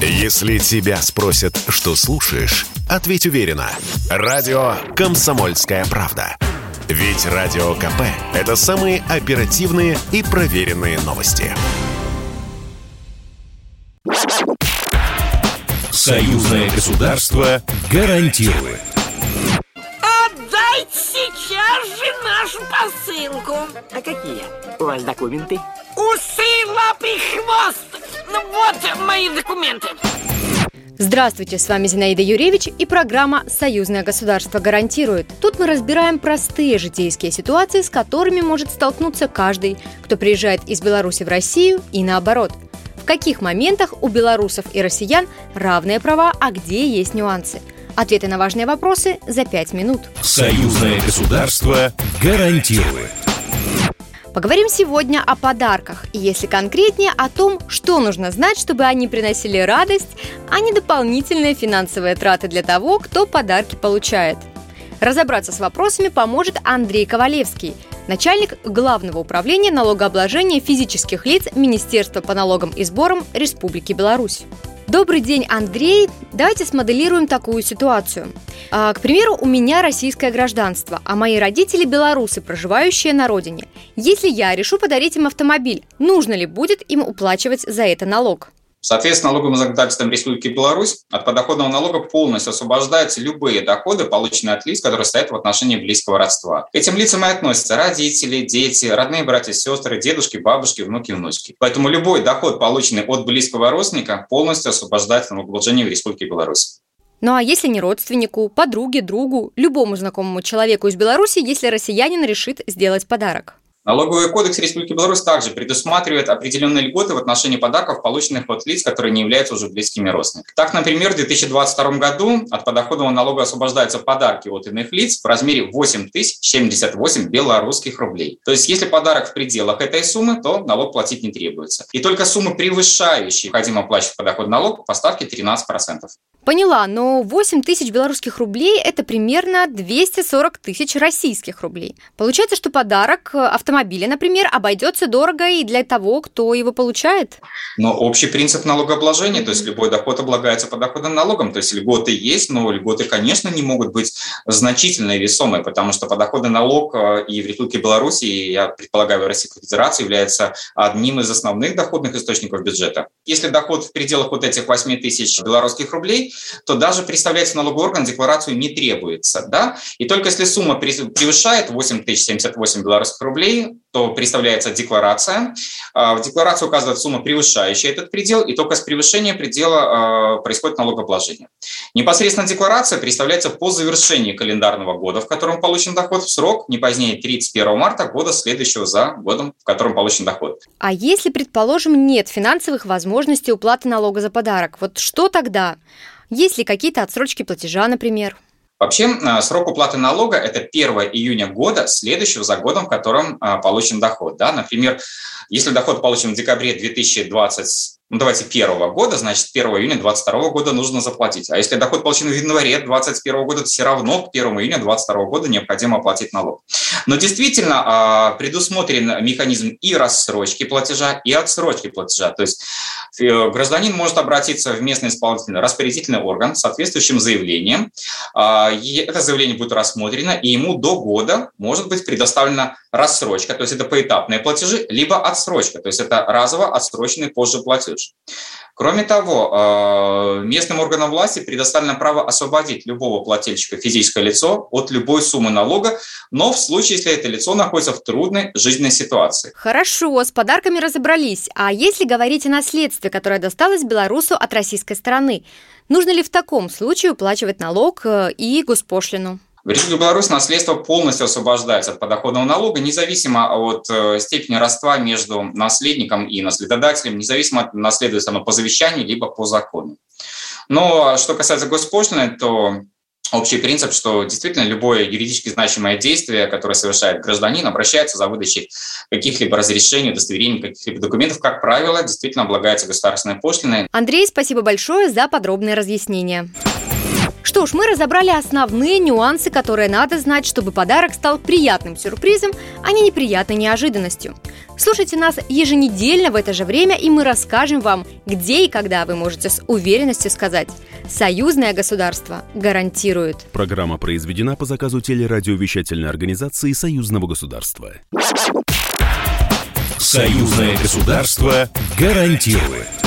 Если тебя спросят, что слушаешь, ответь уверенно. Радио «Комсомольская правда». Ведь Радио КП – это самые оперативные и проверенные новости. Союзное государство гарантирует. Отдайте сейчас же нашу посылку. А какие у вас документы? Усы, лапы, хвост. Ну вот мои документы. Здравствуйте, с вами Зинаида Юрьевич и программа «Союзное государство гарантирует». Тут мы разбираем простые житейские ситуации, с которыми может столкнуться каждый, кто приезжает из Беларуси в Россию и наоборот. В каких моментах у белорусов и россиян равные права, а где есть нюансы – Ответы на важные вопросы за пять минут. Союзное государство гарантирует. Поговорим сегодня о подарках, и если конкретнее, о том, что нужно знать, чтобы они приносили радость, а не дополнительные финансовые траты для того, кто подарки получает. Разобраться с вопросами поможет Андрей Ковалевский, начальник Главного управления налогообложения физических лиц Министерства по налогам и сборам Республики Беларусь. Добрый день, Андрей. Давайте смоделируем такую ситуацию. А, к примеру, у меня российское гражданство, а мои родители белорусы, проживающие на родине. Если я решу подарить им автомобиль, нужно ли будет им уплачивать за это налог? Соответственно, налоговым законодательством Республики Беларусь от подоходного налога полностью освобождаются любые доходы, полученные от лиц, которые стоят в отношении близкого родства. К этим лицам и относятся родители, дети, родные братья, сестры, дедушки, бабушки, внуки, внучки. Поэтому любой доход, полученный от близкого родственника, полностью освобождается налогообложения в Республике Беларусь. Ну а если не родственнику, подруге, другу, любому знакомому человеку из Беларуси, если россиянин решит сделать подарок? Налоговый кодекс Республики Беларусь также предусматривает определенные льготы в отношении подарков, полученных от лиц, которые не являются уже близкими родственниками. Так, например, в 2022 году от подоходного налога освобождаются подарки от иных лиц в размере 8078 белорусских рублей. То есть, если подарок в пределах этой суммы, то налог платить не требуется. И только суммы, превышающие необходимо оплачивать подоходный налог, по ставке 13%. Поняла, но 8 тысяч белорусских рублей – это примерно 240 тысяч российских рублей. Получается, что подарок автомобиля, например, обойдется дорого и для того, кто его получает? Но общий принцип налогообложения, то есть любой доход облагается подоходным налогом, то есть льготы есть, но льготы, конечно, не могут быть значительно весомые, потому что подоходный налог э, и в Республике Беларусь, и, я предполагаю, в Российской Федерации является одним из основных доходных источников бюджета. Если доход в пределах вот этих 8 тысяч белорусских рублей, то даже представлять налоговый орган декларацию не требуется. Да? И только если сумма превышает 8078 белорусских рублей, то представляется декларация. А, в декларации указывается сумма, превышающая этот предел, и только с превышения предела а, происходит налогообложение. Непосредственно декларация представляется по завершении календарного года, в котором получен доход, в срок не позднее 31 марта года следующего за годом, в котором получен доход. А если, предположим, нет финансовых возможностей уплаты налога за подарок, вот что тогда? Есть ли какие-то отсрочки платежа, например? Вообще, э, срок уплаты налога – это 1 июня года, следующего за годом, в котором э, получен доход. Да? Например, если доход получен в декабре 2020 ну, давайте, первого года, значит, 1 июня 2022 года нужно заплатить. А если доход получен в январе 2021 года, то все равно к 1 июня 2022 года необходимо оплатить налог. Но действительно а, предусмотрен механизм и рассрочки платежа, и отсрочки платежа. То есть э, гражданин может обратиться в местный исполнительный распорядительный орган с соответствующим заявлением. А, это заявление будет рассмотрено, и ему до года может быть предоставлена рассрочка, то есть это поэтапные платежи, либо отсрочка, то есть это разово отсроченный позже платеж. Кроме того, э, местным органам власти предоставлено право освободить любого плательщика физическое лицо от любой суммы налога, но в случае, если это лицо находится в трудной жизненной ситуации. Хорошо, с подарками разобрались. А если говорить о наследстве, которое досталось белорусу от российской стороны, нужно ли в таком случае уплачивать налог э, и госпошлину? В Республике Беларусь наследство полностью освобождается от подоходного налога, независимо от э, степени родства между наследником и наследодателем, независимо от наследуется оно по завещанию либо по закону. Но что касается госпошлины, то общий принцип, что действительно любое юридически значимое действие, которое совершает гражданин, обращается за выдачей каких-либо разрешений, удостоверений, каких-либо документов, как правило, действительно облагается государственной пошлиной. Андрей, спасибо большое за подробное разъяснение. Что ж, мы разобрали основные нюансы, которые надо знать, чтобы подарок стал приятным сюрпризом, а не неприятной неожиданностью. Слушайте нас еженедельно в это же время, и мы расскажем вам, где и когда вы можете с уверенностью сказать «Союзное государство гарантирует». Программа произведена по заказу телерадиовещательной организации Союзного государства. Союзное государство гарантирует.